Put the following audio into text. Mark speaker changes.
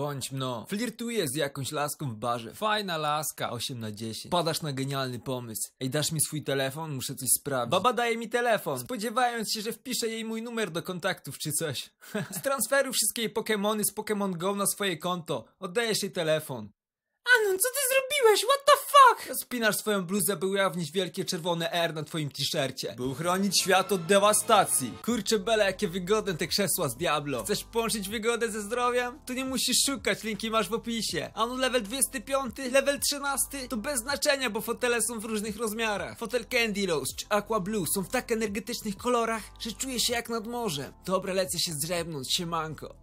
Speaker 1: bądź mno. Flirtuję z jakąś laską w barze. Fajna laska, 8 na 10. Padasz na genialny pomysł. Ej, dasz mi swój telefon? Muszę coś sprawdzić. Baba daje mi telefon, spodziewając się, że wpiszę jej mój numer do kontaktów czy coś. z transferu wszystkie jej Pokemony z Pokémon Go na swoje konto. Oddajesz jej telefon. Anon, co ty zrobiłeś? What the fuck? Spinasz swoją bluzę, by ujawnić wielkie czerwone R na twoim t-shircie. By uchronić świat od dewastacji. Kurczę bele, jakie wygodne te krzesła z Diablo. Chcesz połączyć wygodę ze zdrowiem? To nie musisz szukać, linki masz w opisie. Anon level 25, level 13 to bez znaczenia, bo fotele są w różnych rozmiarach. Fotel Candy Rose czy Aqua Blue są w tak energetycznych kolorach, że czuję się jak nad morzem. Dobra, lecę się zdrzemnąć, siemanko.